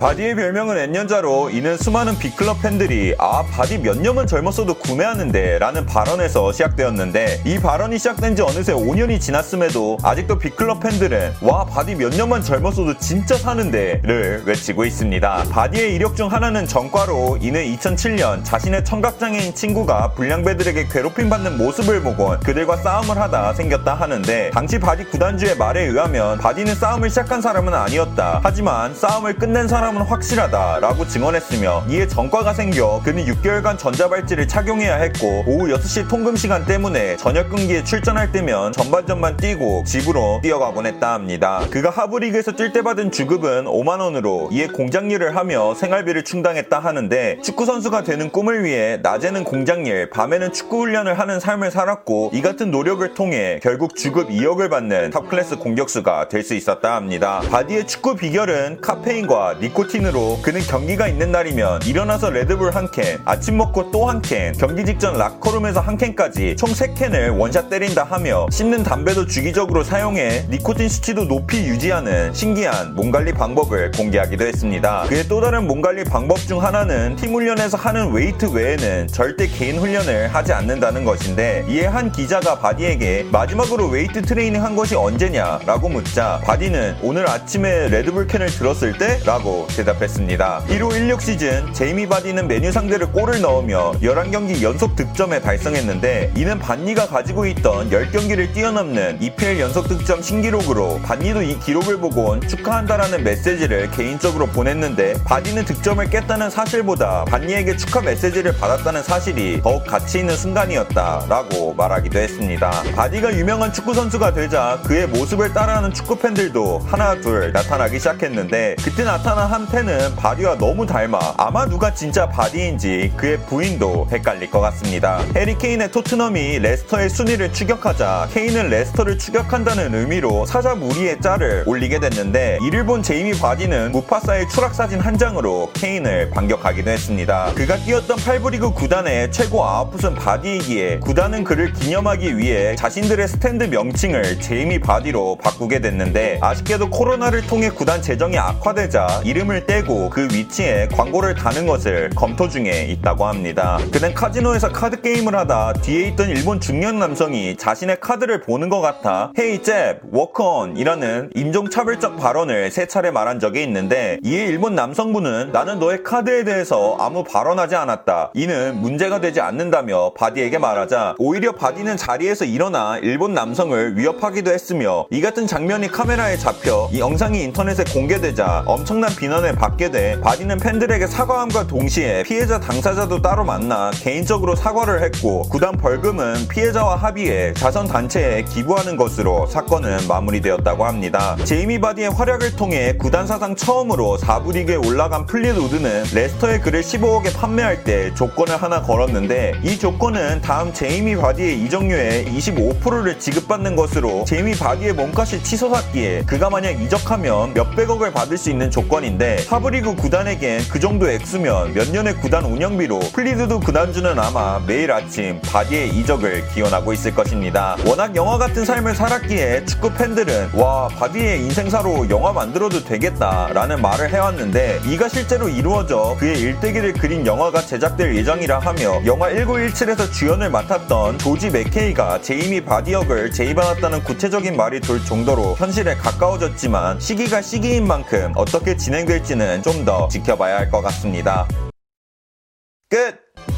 바디의 별명은 N년좌로 이는 수많은 big club 팬들이 아 바디 몇 년만 젊었어도 구매하는데 라는 발언에서 시작되었는데 이 발언이 시작된 지 어느새 5년이 지났음에도 아직도 big club 팬들은 와 바디 몇 년만 젊었어도 진짜 사는데 를 외치고 있습니다. 바디의 이력 중 하나는 전과로 이는 2007년 자신의 청각장애인 친구가 불량배들에게 괴롭힘 받는 모습을 보곤 그들과 싸움을 하다 생겼다 하는데 당시 바디 구단주의 말에 의하면 바디는 싸움을 시작한 사람은 아니었다. 하지만 싸움을 끝낸 사람 은 확실하다라고 증언했으며 이에 전과가 생겨 그는 6개월간 전자발찌를 착용해야 했고 오후 6시 통금 시간 때문에 저녁 경기에 출전할 때면 전반전만 뛰고 집으로 뛰어가곤 했다 합니다. 그가 하부리그에서 뛸 때 받은 주급은 5만 원으로 이에 공장 일을 하며 생활비를 충당했다 하는데 축구 선수가 되는 꿈을 위해 낮에는 공장 일, 밤에는 축구 훈련을 하는 삶을 살았고 이 같은 노력을 통해 결국 주급 2억을 받는 top class 공격수가 될 수 있었다 합니다. 바디의 축구 비결은 카페인과 니코 틴으로 그는 경기가 있는 날이면 일어나서 Red Bull 한 캔, 아침 먹고 또 한 캔, 경기 직전 락커룸에서 한 캔까지 총 3캔을 원샷 때린다 하며 씹는 담배도 주기적으로 사용해 니코틴 수치도 높이 유지하는 신기한 몸 관리 방법을 공개하기도 했습니다. 그의 또 다른 몸 관리 방법 중 하나는 팀 훈련에서 하는 웨이트 외에는 절대 개인 훈련을 하지 않는다는 것인데 이에 한 기자가 바디에게 마지막으로 웨이트 트레이닝 한 것이 언제냐라고 묻자 바디는 오늘 아침에 Red Bull 캔을 들었을 때 라고 대답했습니다. 15 16 시즌 제이미 바디는 맨유 상대로 골을 넣으며 11경기 연속 득점에 달성했는데 이는 반니가 가지고 있던 10경기를 뛰어넘는 EPL 연속 득점 신기록으로 반니도 이 기록을 보곤 축하한다라는 메시지를 개인적으로 보냈는데 바디는 득점을 깼다는 사실보다 반니에게 축하 메시지를 받았다는 사실이 더욱 가치 있는 순간이었다라고 말하기도 했습니다. 바디가 유명한 축구 선수가 되자 그의 모습을 따라하는 축구 팬들도 하나 둘 나타나기 시작했는데 그때 나타난 한 팬은 바디와 너무 닮아 아마 누가 진짜 바디인지 그의 부인도 헷갈릴 것 같습니다. 해리 케인의 토트넘이 레스터의 순위를 추격하자 케인은 레스터를 추격한다는 의미로 사자 무리의 짤을 올리게 됐는데 이를 본 제이미 바디는 무파사의 추락 사진 한 장으로 케인을 반격하기도 했습니다. 그가 뛰었던 8부 리그 구단의 최고 아웃풋은 바디이기에 구단은 그를 기념하기 위해 자신들의 스탠드 명칭을 제이미 바디로 바꾸게 됐는데 아쉽게도 코로나를 통해 구단 재정이 악화되자 이름을 떼고 그 위치에 광고를 다는 것을 검토 중에 있다고 합니다. 그는 카지노에서 카드 게임을 하다 뒤에 있던 일본 중년 남성이 자신의 카드를 보는 것 같아 Hey Jap, walk on 이라는 인종차별적 발언을 세 차례 말한 적이 있는데 이에 일본 남성분은 나는 너의 카드에 대해서 아무 발언하지 않았다. 이는 문제가 되지 않는다며 바디에게 말하자 오히려 바디는 자리에서 일어나 일본 남성을 위협하기도 했으며 이 같은 장면이 카메라에 잡혀 이 영상이 인터넷에 공개되자 엄청난 비난 을 받게 돼 바디는 팬들에게 사과함과 동시에 피해자 당사자도 따로 만나 개인적으로 사과를 했고 구단 벌금은 피해자와 합의해 자선 단체에 기부하는 것으로 사건은 마무리되었다고 합니다. 제이미 바디의 활약을 통해 구단 사상 처음으로 4부 리그에 올라간 플릿우드는 레스터에 그를 15억에 판매할 때 조건을 하나 걸었는데 이 조건은 다음 제이미 바디의 이적료의 25%를 지급받는 것으로 제이미 바디의 몸값이 치솟았기에 그가 만약 이적하면 몇백억을 받을 수 있는 조건인데 하부리그 구단에겐 그 정도 액수면 몇 년의 구단 운영비로 플릿우드 구단주는 아마 매일 아침 바디의 이적을 기원하고 있을 것입니다. 워낙 영화 같은 삶을 살았기에 축구 팬들은 와 바디의 인생사로 영화 만들어도 되겠다라는 말을 해왔는데 이가 실제로 이루어져 그의 일대기를 그린 영화가 제작될 예정이라 하며 영화 1917에서 주연을 맡았던 조지 맥케이가 제이미 바디 역을 제의받았다는 구체적인 말이 돌 정도로 현실에 가까워졌지만 시기가 시기인 만큼 어떻게 진행 될지는 좀 더 지켜봐야 할 것 같습니다. 끝!